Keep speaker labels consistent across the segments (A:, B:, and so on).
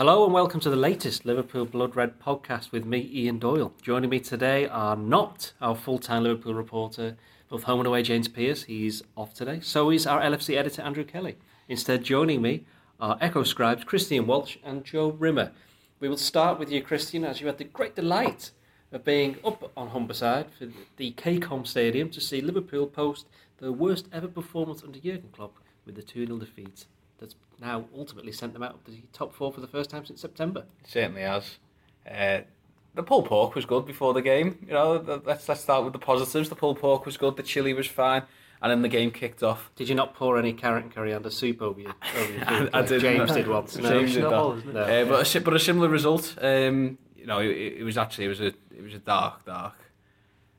A: Hello and welcome to the latest Liverpool Blood Red podcast with me, Ian Doyle. Joining me today are not our full time Liverpool reporter, both home and away, James Pearce. He's off today. So is our LFC editor, Andrew Kelly. Instead, joining me are Echo scribes Christian Walsh and Joe Rimmer. We will start with you, Christian, as you had the great delight of being up on Humberside for the KCOM Stadium to see Liverpool post the worst ever performance under Jurgen Klopp with the 2 0 defeat that's now ultimately sent them out of the top four for the first time since September.
B: It certainly has. Uh, the pulled pork was good before the game. You know, let's let's start with the positives. The pulled pork was good. The chili was fine, and then the game kicked off.
A: Did you not pour any carrot and coriander soup over your, over your food? I, I did. James did once.
B: No, James did that. No. Uh, but a but a similar result. Um, you know, it, it was actually it was a it was a dark dark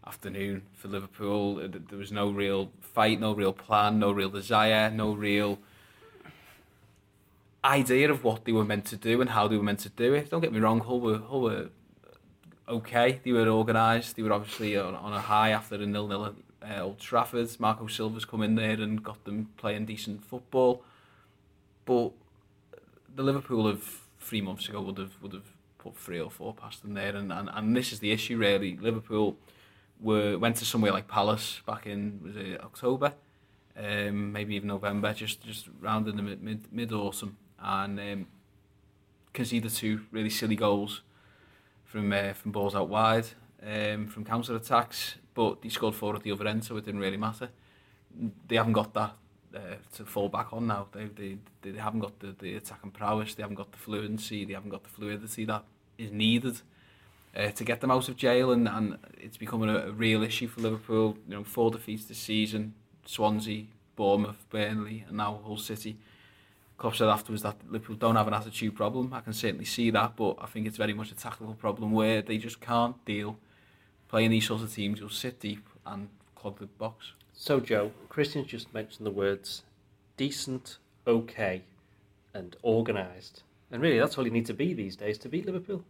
B: afternoon for Liverpool. There was no real fight, no real plan, no real desire, no real idea of what they were meant to do and how they were meant to do it. Don't get me wrong, Hull were, Hull were okay. They were organised. They were obviously on, on a high after a nil-nil at uh, Old Trafford. Marco Silva's come in there and got them playing decent football. But the Liverpool of three months ago would have would have put three or four past them there, and, and, and this is the issue really. Liverpool were went to somewhere like Palace back in was it October, um, maybe even November, just just round in the mid mid, mid autumn, and um, conceded two really silly goals from uh, from balls out wide, um, from counter attacks, but he scored four at the other end, so it didn't really matter. They haven't got that uh, to fall back on now. They, they, they haven't got the, the attacking prowess, they haven't got the fluency, they haven't got the fluidity that is needed uh, to get them out of jail, and, and it's becoming a, a real issue for Liverpool. You know, four defeats this season, Swansea, Bournemouth, Burnley, and now Hull City. Klopp said afterwards that Liverpool don't have an attitude problem. I can certainly see that, but I think it's very much a tactical problem where they just can't deal playing these sorts of teams. You'll sit deep and clog the box.
A: So, Joe, Christian's just mentioned the words decent, okay, and organised. And really, that's all you need to be these days to beat Liverpool.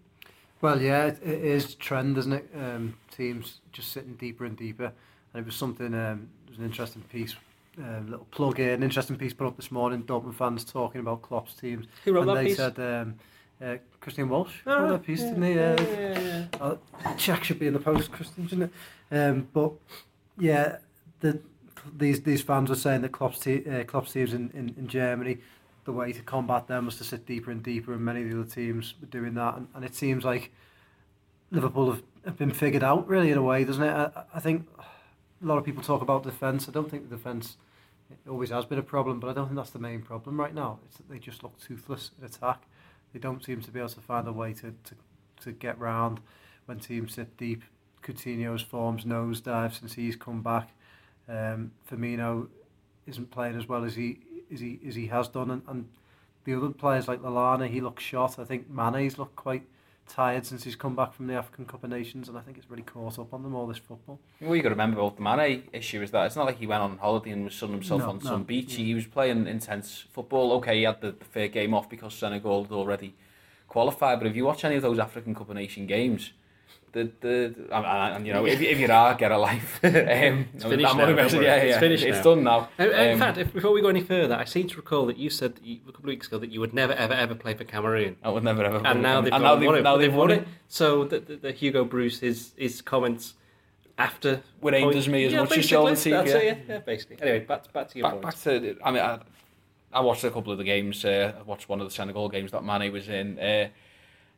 C: Well, yeah, it, it is trend, isn't it? Um, teams just sitting deeper and deeper. And it was something, um, it was an interesting piece little plug in, interesting piece put up this morning. Dortmund fans talking about Klopp's teams.
A: Who wrote
C: and
A: that
C: they
A: piece?
C: said um, uh, Christian Walsh
A: Oh,
C: wrote that piece,
A: yeah,
C: didn't he?
A: yeah,
C: Uh,
A: yeah, yeah, yeah.
C: uh, check should be in the post, Christian, shouldn't it? Um, but yeah, the these these fans were saying that Klopp's, te- uh, Klopp's teams in, in, in Germany, the way to combat them was to sit deeper and deeper, and many of the other teams were doing that. And, and it seems like Liverpool have, have been figured out really in a way, doesn't it? I, I think a lot of people talk about defence. I don't think the defence it always has been a problem, but I don't think that's the main problem right now. It's that they just look toothless in attack. They don't seem to be able to find a way to, to, to get round when teams sit deep. Coutinho's form's nosedive since he's come back. Um, Firmino isn't playing as well as he as he as he has done, and, and the other players like Lallana, he looks shot. I think Mane's looked quite tired since he's come back from the African Cup of Nations, and I think it's really caught up on them all this football.
B: What you got to remember about the Mane issue is that it's not like he went on holiday and was sunning himself
C: No,
B: on
C: no.
B: some beach. He was playing intense football. Okay, he had the, the fair game off because Senegal had already qualified. But if you watch any of those African Cup of Nation games, the the and, and you know if, if you are get a life, um, it's
A: finished now, don't.
B: Yeah,
A: It's
B: yeah,
A: finished
B: it's
A: now.
B: done now.
A: Uh, In
B: Um,
A: fact, if, before we go any further, I seem to recall that you said you- a couple of weeks ago that you would never, ever, ever play for Cameroon.
B: I would never ever.
A: And now they've,
B: and
A: gone
B: now
A: and won it.
B: now
A: they've won it. So the, the, the Hugo Broos, his, his comments after...
B: Would aimed as me as
A: yeah,
B: much as
A: basically,
B: Joel and Steve,
A: That's
B: yeah.
A: it, yeah, yeah, basically. Anyway, back, back to your
B: back,
A: point.
B: back to I mean I, I watched a couple of the games. Uh, I watched one of the Senegal games that Manny was in. Uh,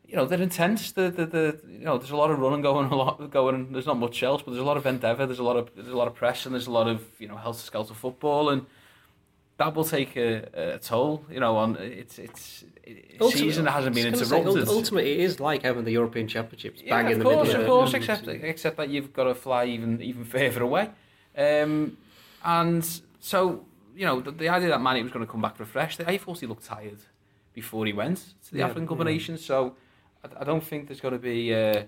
B: you know they're intense. The, the the you know there's a lot of running going a lot going. There's not much else, but there's a lot of endeavour. There's a lot of there's a lot of press and there's a lot of you know helter skelter football and that will take a, a toll. You know on it's it's. it's
A: Ultimately-
B: season that hasn't been
A: I say,
B: interrupted.
A: ultimately, it is like having the European Championships
B: Yeah,
A: bang in
B: of
A: the
B: course,
A: middle
B: of
A: it.
B: course, except except that you've got to fly even even further away, um, and so you know the, the idea that Manny was going to come back refreshed. I thought he looked tired before he went to the
C: Yeah,
B: African Cup
C: yeah.
B: So I, I don't think there's going to be uh,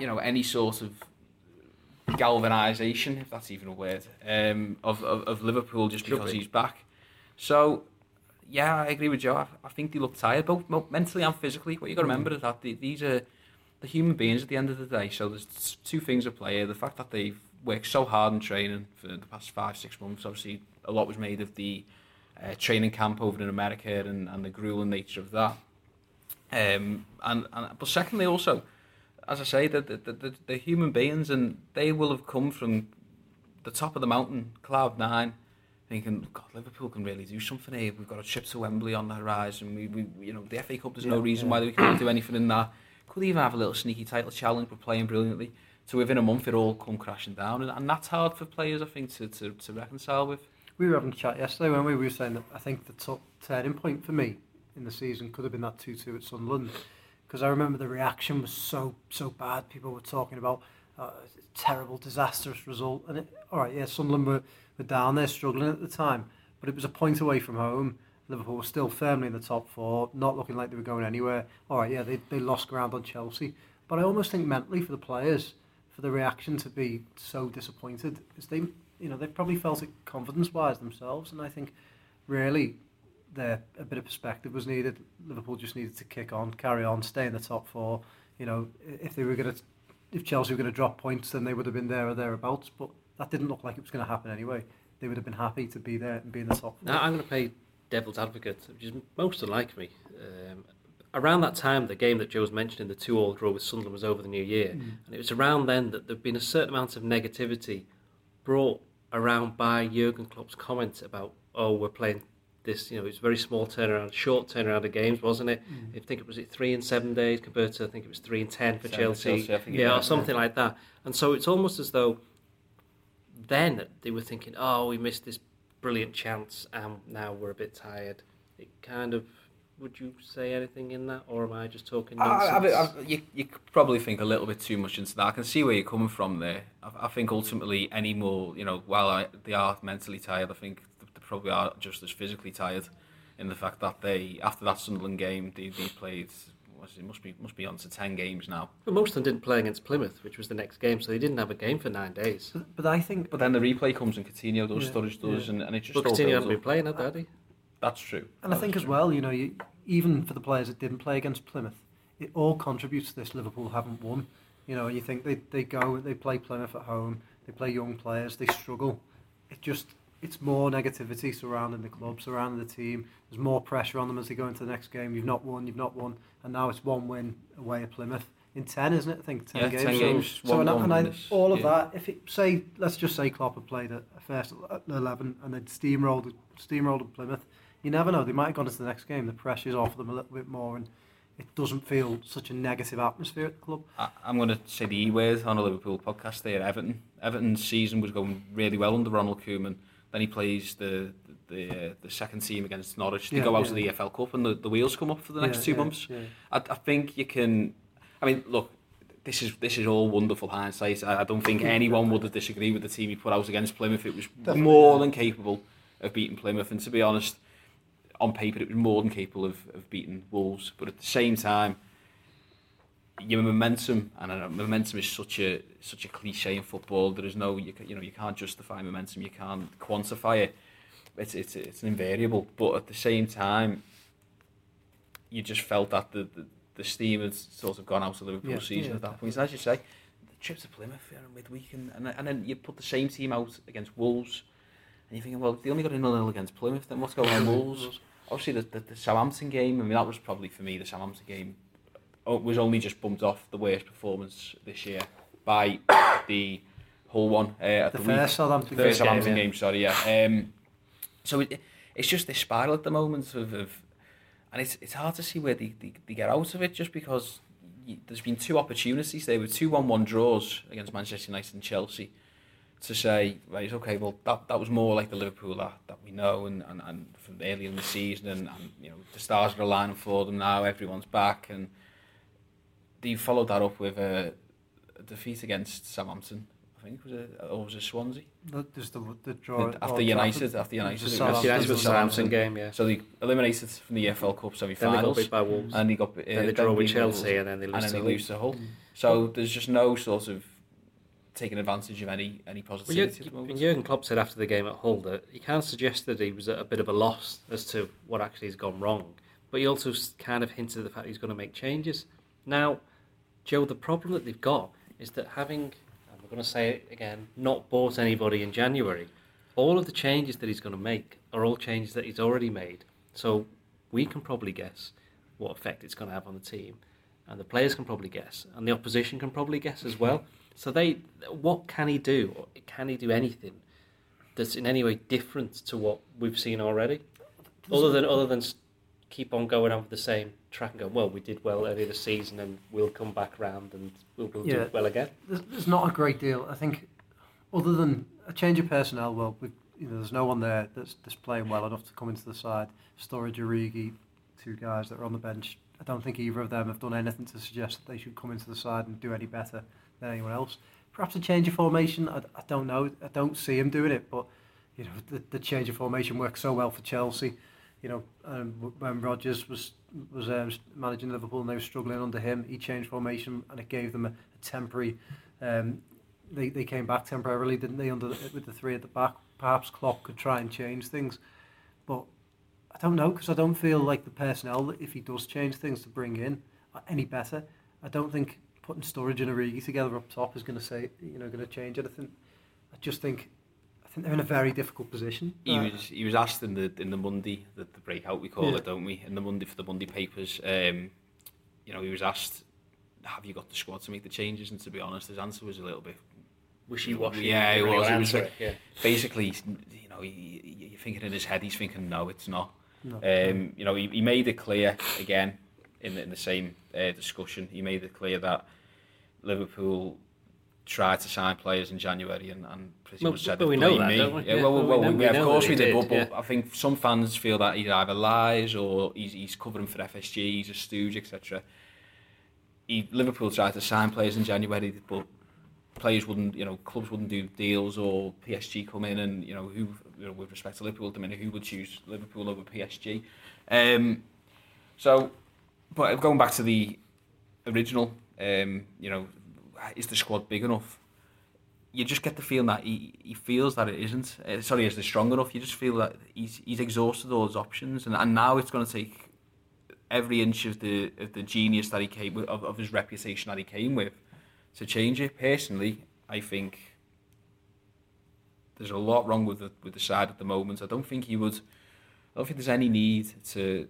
B: you know any sort of galvanisation, if that's even a word, um, of, of of Liverpool just because
A: be.
B: he's back. So yeah, I agree with Joe. I, I think they look tired, both mentally and physically. What you got to remember is that the, these are the human beings at the end of the day. So there's two things at play here. The fact that they've worked so hard in training for the past five, six months. Obviously, a lot was made of the uh, training camp over in America and, and the grueling nature of that. Um, and, and but secondly, also, as I say, the, the, the, the human beings, and they will have come from the top of the mountain, cloud nine, thinking, God, Liverpool can really do something here. We've got a trip to Wembley on the horizon. We, we you know, the FA Cup. There's no reason
C: yeah.
B: why we can't do anything in that. Could even have a little sneaky title challenge. We're playing brilliantly. So within a month, it all come crashing down, and, and that's hard for players, I think, to, to, to reconcile with.
C: We were having a chat yesterday when we? we were saying that I think the top turning point for me in the season could have been that 2-2 at Sunderland because I remember the reaction was so so bad. People were talking about uh, terrible, disastrous result, and it, all right, yeah, Sunderland were, were down there struggling at the time, but it was a point away from home. Liverpool were still firmly in the top four, not looking like they were going anywhere. All right, yeah, they they lost ground on Chelsea, but I almost think mentally for the players, for the reaction to be so disappointed, is they you know, they probably felt it confidence-wise themselves, and I think really there a bit of perspective was needed. Liverpool just needed to kick on, carry on, stay in the top four. You know, if they were going to, if Chelsea were going to drop points, then they would have been there or thereabouts. But that didn't look like it was going to happen anyway. They would have been happy to be there and be in the top four.
A: Now I'm going to play devil's advocate, which is most unlike me. Um, around that time, the game that Joe was mentioning, the two-all draw with Sunderland, was over the New Year,
C: Mm.
A: and it was around then that there'd been a certain amount of negativity brought around by Jurgen Klopp's comment about, oh, we're playing this, you know, it's very small turnaround, short turnaround of games, wasn't it?
C: Mm.
A: I think it was it three in seven days compared to I think it was three in ten for
B: Seven
A: Chelsea,
B: Chelsea, I think
A: yeah, or
B: was,
A: something like that. And so it's almost as though then they were thinking, oh, we missed this brilliant chance, and now we're a bit tired. It kind of. Would you say anything in that, or am I just talking nonsense?
B: I, I, I, you, you probably think a little bit too much into that. I can see where you're coming from there. I, I think ultimately, any more, you know, while I, they are mentally tired, I think they probably are just as physically tired in the fact that they, after that Sunderland game, they, they played, what's it, must be must be on to 10 games now.
A: But most of them didn't play against Plymouth, which was the next game, so they didn't have a game for nine days.
C: But, but I think
B: But then the replay comes and Coutinho does,
C: Yeah,
B: Sturridge does,
C: yeah.
B: and, and it just
A: But Coutinho
B: builds
A: hadn't been
B: up.
A: playing, had he?
B: That's true.
C: And I think
B: is
C: as
B: true.
C: well, you know, you, even for the players that didn't play against Plymouth, it all contributes to this. Liverpool haven't won. You know, you think they, they go, they play Plymouth at home, they play young players, they struggle. It just, it's more negativity surrounding the club, surrounding the team. There's more pressure on them as they go into the next game. You've not won, you've not won, and now it's one win away at Plymouth in ten, isn't it? I think ten
B: Yeah,
C: games.
B: 10
C: So-
B: games,
C: So, and, I- and I, all of
B: yeah.
C: that, if it say, let's just say Klopp had played a, a first eleven and then steamrolled, steamrolled at Plymouth. You never know. They might have gone into the next game. The pressure's off them a little bit more, and it doesn't feel such a negative atmosphere at the club.
B: I, I'm going to say the E word on a Liverpool podcast there. Everton. Everton's season was going really well under Ronald Koeman. Then he plays the the uh, the second team against Norwich. They
C: Yeah,
B: go out
C: yeah.
B: to the EFL Cup and the, the wheels come up for the next
C: Yeah,
B: two months. I, I think you can. I mean, look, this is this is all wonderful hindsight. I, I don't think anyone would have disagreed with the team he put out against Plymouth. It was
C: Definitely,
B: more than capable of beating Plymouth, and to be honest, on paper it was more than capable of, of beating Wolves. But at the same time, your momentum, and know momentum is such a such a cliche in football. There is no, you, you know, you can't justify momentum. You can't quantify it. It's it's it's an invariable. But at the same time, you just felt that the the, the steam had sort of gone out of Liverpool
C: Yeah,
B: season
C: yeah,
B: at that point. And as you say, the trip to Plymouth you know, midweek, and, and and then you put the same team out against Wolves, and you're thinking, well, they only got a nil nil against Plymouth. Then what's going on Wolves? Obviously, the, the, the Southampton game. I mean, that was probably for me the Southampton game was only just bumped off the worst performance this year by the whole one uh, at
C: The
B: the,
C: first
B: week.
C: Southampton
A: game,
B: first Southampton
A: yeah.
B: game, sorry, yeah. Um, so it, it's just this spiral at the moment of, of and it's it's hard to see where they, they, they get out of it just because y there's been two opportunities there with two one one draws against Manchester United and Chelsea to say right okay well that that was more like the Liverpool that, that we know and, and, and from earlier in the season and, and you know the stars are aligning for them now everyone's back and they followed that up with a, a defeat against Southampton I think was it or was it Swansea
C: The, there's the, the draw.
B: after United
C: Trafford.
B: after United
C: Just
B: it
C: Southampton.
B: was-
A: United
C: Southampton
A: was the Southampton game, yeah.
B: so they eliminated from the EFL Cup
A: Then they got beat by Wolves.
B: and they got uh,
A: then they draw with
B: beat Wolves,
A: Chelsea, and then they
B: and
A: lose
B: then
A: to
B: they
A: Hull.
B: lose to Hull. So there's just no sort of taking advantage of any any
A: Well,
B: positivity
A: Jur-
B: at the.
A: Jurgen Klopp said after the game at Hull that he kind of suggested he was at a bit of a loss as to what actually has gone wrong, but he also kind of hinted at the fact he's going to make changes. Now, Joe, the problem that they've got is that having, and we're going to say it again, not bought anybody in January, all of the changes that he's going to make are all changes that he's already made. So we can probably guess what effect it's going to have on the team, and the players can probably guess, and the opposition can probably guess as well. So they, what can he do? Can he do anything that's in any way different to what we've seen already, other than other than keep on going on with the same track and go, well, we did well earlier this season, and we'll come back round and we'll, we'll
C: Yeah.
A: do well again.
C: There's, there's not a great deal. I think, other than a change of personnel, well, we you know, there's no one there that's, that's playing well enough to come into the side. Sturridge, Origi, two guys that are on the bench. I don't think either of them have done anything to suggest that they should come into the side and do any better than anyone else. Perhaps a change of formation. I, I don't know. I don't see him doing it, but you know, the, the change of formation worked so well for Chelsea. You know, um, when Rodgers was was um, managing Liverpool and they were struggling under him, he changed formation and it gave them a, a temporary. Um, they they came back temporarily, didn't they? Under the, with the three at the back, perhaps Klopp could try and change things, but I don't know because I don't feel like the personnel if he does change things to bring in are any better. I don't think putting Sturridge and Origi together up top is going to say you know going to change anything. I just think think they're in a very difficult position.
B: He
C: Uh,
B: was he was asked in the in the Monday the, the breakout we call
C: Yeah.
B: it, don't we? In the Monday for the Monday papers, um, you know, he was asked, "Have you got the squad to make the changes?" And to be honest, his answer was a little bit
A: Wishy-washy.
B: Yeah, it was. It was like-
A: yeah.
B: basically, you know, he, he- you're thinking in his head, he's thinking, no, it's not.
C: no.
B: Um, you know, he, he made it clear again in the, in the same uh, discussion. He made it clear that Liverpool tried to sign players in January and, and pretty
A: Well,
B: much said
A: but we know that,
B: me.
A: don't we?
B: Yeah,
A: Yeah,
B: well,
A: well,
B: well,
A: we know-
B: we-
A: we
B: yeah, of course we did,
A: did,
B: but, but I think some fans feel that he either lies or he's, he's covering for FSG, he's a stooge, etc. He, Liverpool tried to sign players in January, but players wouldn't, you know, clubs wouldn't do deals or PSG come in and, you know, who, you know, with respect to Liverpool, I mean, who would choose Liverpool over PSG? Um, so, but going back to the original, um, you know, is the squad big enough? You just get the feeling that he, he feels that it isn't. Uh, sorry, is it strong enough? You just feel that he's he's exhausted all his options, and, and now it's going to take every inch of the of the genius that he came with, of, of his reputation that he came with, to change it. Personally, I think there's a lot wrong with the with the side at the moment. I don't think he would. I don't think there's any need to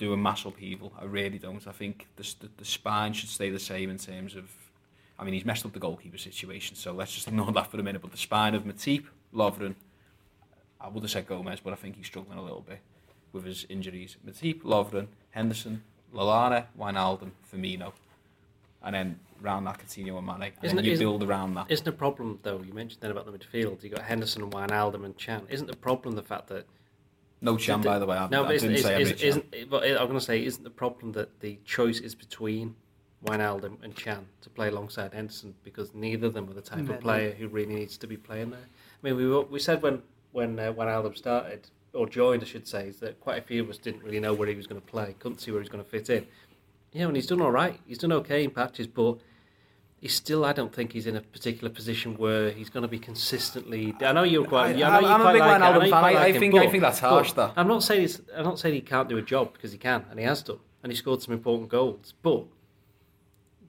B: do a mass upheaval. I really don't. I think the, the, the spine should stay the same in terms of. I mean, he's messed up the goalkeeper situation, so let's just ignore that for a minute. But the spine of Matip, Lovren, I would have said Gomez, but I think he's struggling a little bit with his injuries. Matip, Lovren, Henderson, Lallana, Wijnaldum, Firmino, and then round that Coutinho and Mane. And
A: Isn't it-
B: you build around that.
A: Isn't the problem though? You mentioned then about the midfield. You got Henderson, Wijnaldum, and Can. Isn't the problem the fact that
B: No Can, by the way. I,
A: no?
B: I
A: but isn't,
B: didn't
A: is,
B: say
A: is,
B: every Can.
A: isn't but I'm going to say isn't the problem that the choice is between Wijnaldum and Can to play alongside Henderson because neither of them are the type
C: No,
A: of player who really needs to be playing there. I mean, we were, we said when when uh, Wijnaldum started or joined, I should say, is that quite a few of us didn't really know where he was going to play, couldn't see where he was going to fit in. You know, and he's done all right. He's done okay in patches, but he's still. I don't think he's in a particular position where he's going to be consistently. I know you're quite.
B: I-
A: yeah, I know
B: I'm- I'm a big
A: like I
B: Wijnaldum fan. I-
A: like
B: I
A: him,
B: think- I think that's harsh, though.
A: I'm not saying he's, I'm not saying he can't do a job because he can, and he has done, and he scored some important goals. But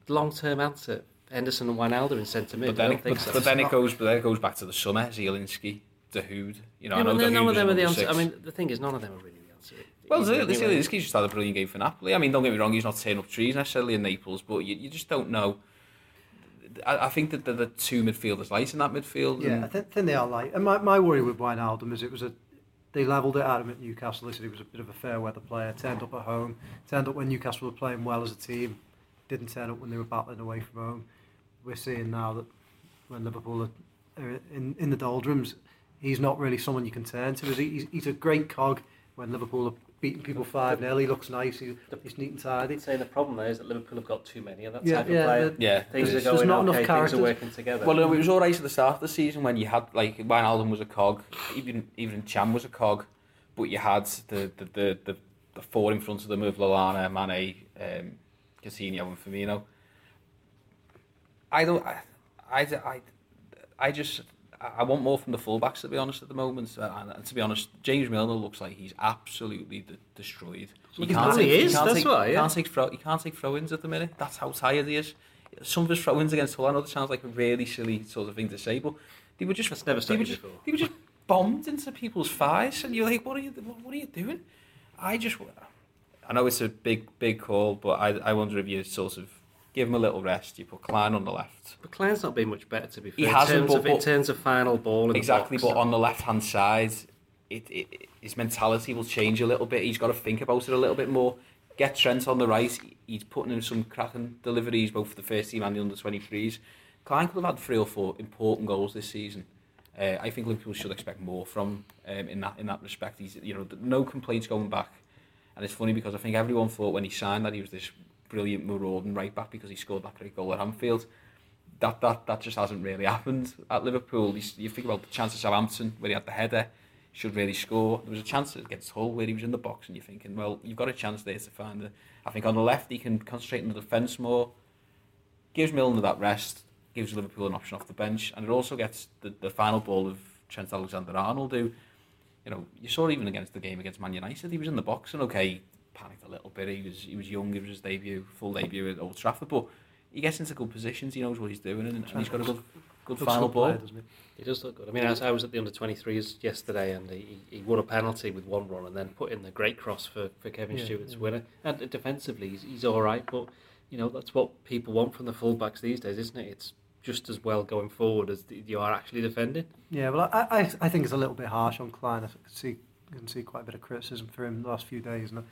A: the long-term answer, Henderson and Wijnaldum in centre mid.
B: But then,
A: I
B: it,
A: don't think
B: but,
A: so.
B: but then it goes. But then it goes back to the summer. Zielinski, Dahoud. You know,
A: yeah,
B: I know
A: none of them are the
B: number
A: answer. I mean, the thing is, none of them are really the answer.
B: Well,
A: Either
B: Zielinski
A: anyway.
B: Just had a brilliant game for Napoli. I mean, don't get me wrong, he's not tearing up trees necessarily in Naples, but you, you just don't know. I, I think that the, the two midfielders light in that midfield.
C: Yeah, I think, think they are light. And my, my worry with Wijnaldum is it was a they levelled it at him at Newcastle. They said he was a bit of a fair weather player. Turned up at home. Turned up when Newcastle were playing well as a team. Didn't turn up when they were battling away from home. We're seeing now that when Liverpool are in in the doldrums, he's not really someone you can turn to. He's, he's a great cog when Liverpool are beating people five 0 He looks nice. He, he's neat and tidy.
A: I'd say the problem there is that Liverpool have got too many of that
C: Yeah,
A: type
C: yeah,
A: of player.
C: the-
B: yeah,
A: Things are
C: There's-
A: going
C: there's not
A: okay,
C: enough
A: things
C: characters.
A: are working together.
B: Well, no, it was all right at the start of the season when you had like Wijnaldum was a cog, even even Can was a cog, but you had the the the, the, the four in front of them of Lallana, Mane, um, Coutinho, and Firmino. I don't. I, I, I, I just. I want more from the fullbacks to be honest at the moment. Uh, And, to be honest, James Milner looks like he's absolutely de- destroyed.
A: He
B: can't take,
A: why,
B: He
A: yeah.
B: can't take throw. He can't take throw-ins at the minute. That's how tired he is. Some of his throw-ins against Hull, I know that sounds like a really silly sort of thing to say, but they were just
A: That's never
B: they were just,
A: before.
B: they were just bombed into people's thighs, and you're like, what are you what are you doing? I just I know it's a big, big call, but I, I wonder if you sort of give him a little rest. You put Clyne on the left.
A: But Clyne's not been much better to be fair.
B: He hasn't,
A: terms
B: but-
A: of, in
B: but-
A: terms of final ball. In
B: Exactly, but on the left hand side, it, it, his mentality will change a little bit. He's got to think about it a little bit more. Get Trent on the right. He's putting in some cracking deliveries, both for the first team and the under 23s. Clyne could have had three or four important goals this season. Uh, I think Liverpool should expect more from um, in that in that respect. He's you know no complaints going back, and it's funny because I think everyone thought when he signed that he was this brilliant marauding right back because he scored that great goal at Anfield. That that that just hasn't really happened at Liverpool. He's, you think about the chance at Southampton where he had the header, should really score. There was a chance against Hull where he was in the box, and you're thinking, well, you've got a chance there to find it. I think on the left he can concentrate on the defence more, gives Milner that rest, gives Liverpool an option off the bench, and it also gets the, the final ball of Trent Alexander-Arnold, who, you know, you saw even against the game against Man United, he was in the box, and okay, panicked a little bit. He was he was young, it was his debut, full debut at Old Trafford, but he gets into good positions, he knows what he's doing, and, and he's got a good, good
C: Looks
B: final
C: good
B: ball.
C: player, doesn't he?
A: He does look good. I mean, I was, I was at the under 23s yesterday and he, he won a penalty with one run and then put in the great cross for, for Kevin
C: Yeah,
A: Stewart's
C: yeah.
A: winner. And defensively, he's, he's all right, but you know that's what people want from the fullbacks these days, isn't it? It's just as well going forward as you are actually defending.
C: Yeah, well, I, I, I think it's a little bit harsh on Clyne. I can see, I can see quite a bit of criticism for him the last few days. And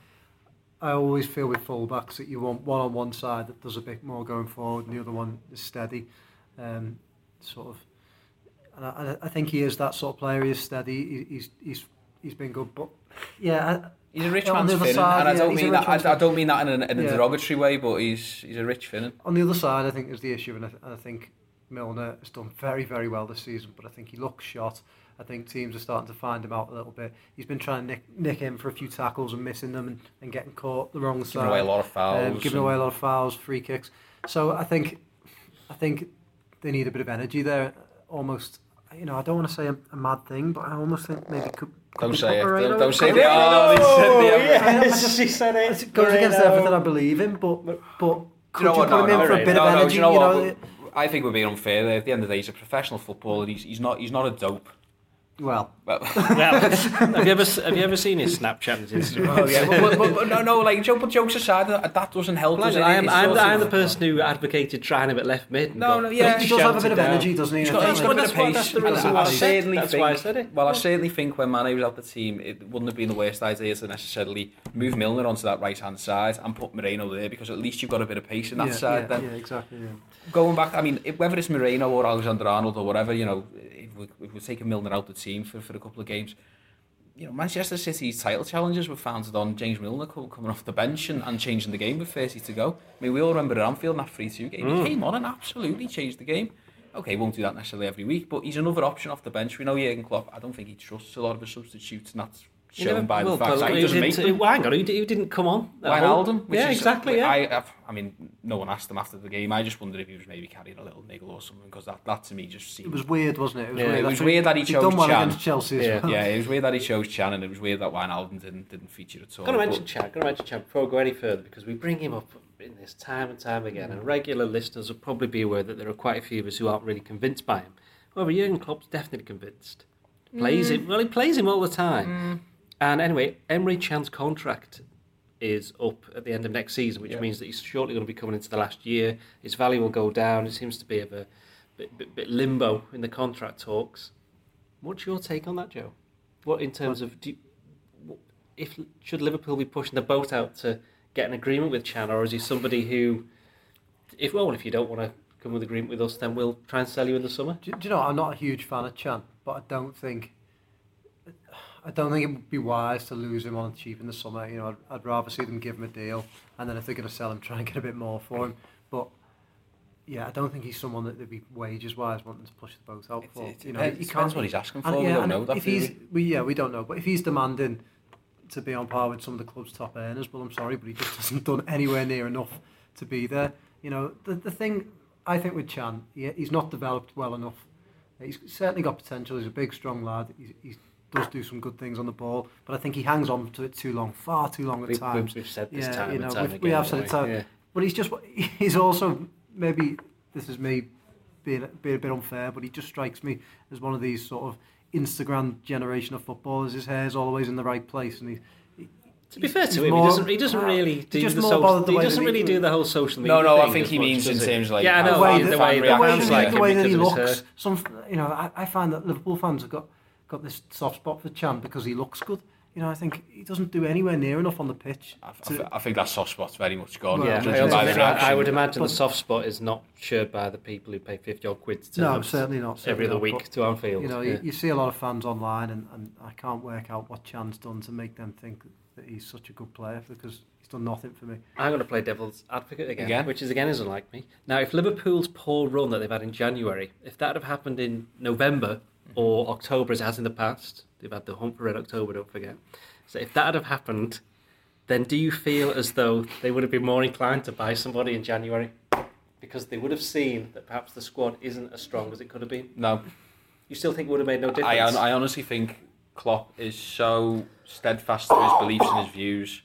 C: I always feel with fullbacks that you want one on one side that does a bit more going forward, and the other one is steady. Um, sort of, and I, I think he is that sort of player. He is steady. He, he's he's he's been good, but yeah,
B: He's a rich man's
C: side,
B: and I don't
C: a
B: mean that. I, I don't mean that in a, in a
C: Yeah.
B: derogatory way, but he's he's a rich Finnan.
C: On the other side, I think is the issue, and I, th- I think Milner has done very, very well this season. But I think he looks shot. I think teams are starting to find him out a little bit. He's been trying to nick, nick him for a few tackles and missing them, and, and getting caught the wrong side.
B: Giving away a lot of fouls.
C: um, giving
B: and-
C: away a lot of fouls, free kicks. So I think, I think they need a bit of energy there. Almost, you know, I don't want to say a, a mad thing, but I almost think maybe could. could
B: Don't say it. Don't, don't say
C: Could
B: the.
C: we?
B: Oh, they said the.
A: yes, she said
C: It It goes against everything I believe in, but but could
B: you know
C: you, put
B: No,
C: him in
B: no,
C: for a bit
B: no,
C: of
B: no,
C: energy?
B: do you know
C: you know,
B: I think we're being unfair. there. At the end of the day, he's a professional footballer. He's, he's not he's not a dope.
C: Well,
B: Well,
A: have you ever have you ever seen his Snapchat and his Instagram?
B: oh yeah, but, but, but, no, no, like joke, but jokes aside, that, that doesn't help.
A: Like,
B: does?
A: I am, I'm,
B: sort
A: I'm the person who advocated trying him at left mid.
B: No,
A: got
B: no, yeah.
C: he does have a bit of
A: down.
C: energy, doesn't he?
B: He's got, he's
C: like-
B: got a bit of pace.
A: that's the reason
B: I-
A: why
B: I certainly
A: that's
B: think,
A: why I said it.
B: Well, I certainly think when Mane was out the team, it wouldn't have been the worst idea to necessarily move Milner onto that right hand side and put Moreno there because at least you've got a bit of pace in that
C: yeah,
B: side.
C: yeah,
B: then
C: yeah, exactly. Yeah.
B: going back, I mean, whether it's Moreno or Alexander Arnold or whatever, you know, we, if we're taking Milner out the team for, for a couple of games, you know, Manchester City's title challenges were founded on James Milner coming off the bench and, and changing the game with 30 to go. I mean, we all remember at Anfield that 3-2 game.
A: Mm.
B: He came on and absolutely changed the game. Okay, won't do that necessarily every week, but he's another option off the bench. We know Jurgen Klopp, I don't think he trusts a lot of his substitutes, and that's shown
A: never-
B: by
A: well,
B: the fact that he
A: he
B: doesn't make
A: didn't-
B: them.
A: well, hang on, who, who didn't come on? at Hull?
B: Wijnaldum, which
A: yeah,
B: is, uh,
A: exactly. Yeah.
B: I, I, I mean, no one asked him after the game. I just wondered if he was maybe carrying a little niggle or something because that, that to me just seemed.
C: It was weird, wasn't it? It was
A: Yeah,
C: weird.
B: it was weird that he
C: he'd
B: chose
C: done well
B: Can.
C: against Chelsea as
A: Yeah.
C: well.
B: yeah, it was weird that he chose Can, and it was weird that Wijnaldum didn't didn't feature at all.
A: I'm going to mention
B: but-
A: mention Can. Going to mention Can before I go any further because we bring him up in this time and time again, and regular listeners will probably be aware that there are quite a few of us who aren't really convinced by him. However, Jurgen Klopp's definitely convinced. Plays mm. him well. He plays him all the time. Mm. And anyway, Emre Can's contract is up at the end of next season, which
B: Yeah.
A: means that he's shortly going to be coming into the last year. His value will go down. It seems to be a bit, bit, bit limbo in the contract talks. What's your take on that, Joe? What in terms of do you, if should Liverpool be pushing the boat out to get an agreement with Can, or is he somebody who, if well, if you don't want to come with agreement with us, then we'll try and sell you in the summer?
C: Do, do you know? I'm not a huge fan of Can, but I don't think. I don't think it would be wise to lose him on cheap in the summer. You know, I'd, I'd rather see them give him a deal, and then if they're going to sell him, try and get a bit more for him. But yeah, I don't think he's someone that they'd be wages wise wanting to push the boat out for.
B: it,
C: you know,
B: depends,
C: he
B: depends
C: can't-
B: what he's asking for.
C: and,
B: we
C: yeah,
B: don't know that.
C: if he's,
B: we?
C: we, yeah, we don't know. But if he's demanding to be on par with some of the club's top earners, well, I'm sorry, but he just hasn't done anywhere near enough to be there. You know, the the thing I think with Can, he, he's not developed well enough. He's certainly got potential. He's a big, strong lad. He's, he does do some good things on the ball, but I think he hangs on to it too long, far too long at
A: We,
C: times.
A: we've said this
C: Yeah,
A: time
C: you
A: and
C: know,
A: time
C: we've-
A: again.
C: we have said it time.
A: Yeah.
C: But he's just he's also maybe this is me being being a bit unfair, but he just strikes me as one of these sort of Instagram generation of footballers. His hair's always in the right place, and he, he
A: To be fair to him,
C: more-
A: he doesn't. He doesn't
C: ah,
A: really do
C: just
A: the
C: more
A: social.
C: the
A: He doesn't
C: that he-
A: really do the whole social media.
B: No, no, I think he
A: much,
B: means in
A: does
B: terms like
A: yeah, I know.
C: the way
A: the,
C: that-
A: way
B: fan
A: the
C: the way,
A: fans
B: reactions,
A: like
C: he- the way that he
A: because of his
C: looks, some you know, I, I find that Liverpool fans have got got this soft spot for Champ because he looks good. You know, I think he doesn't do anywhere near enough on the pitch.
B: I, I,
C: to-
B: I think that soft spot's very much gone.
C: Well,
A: Yeah, I, also
B: by the
A: I- I would imagine
C: But-
A: the soft spot is not shared by the people who pay fifty odd quid to turn
C: no, certainly not.
A: every other
C: not,
A: week
C: but,
A: to Anfield.
C: You know,
A: yeah.
C: you, you see a lot of fans online, and, and I can't work out what Can's done to make them think that he's such a good player because he's done nothing for me.
A: I'm going to play devil's advocate again,
B: Again?
A: which is again isn't like me. Now, if Liverpool's poor run that they've had in January, if that had happened in November or October, as in the past, they've had the hump for Red October, don't forget. So if that had happened, then do you feel as though they would have been more inclined to buy somebody in January? Because they would have seen that perhaps the squad isn't as strong as it could have been.
B: No,
A: You still think it would have made no difference?
B: I? I honestly think Klopp is so steadfast to his beliefs and his views.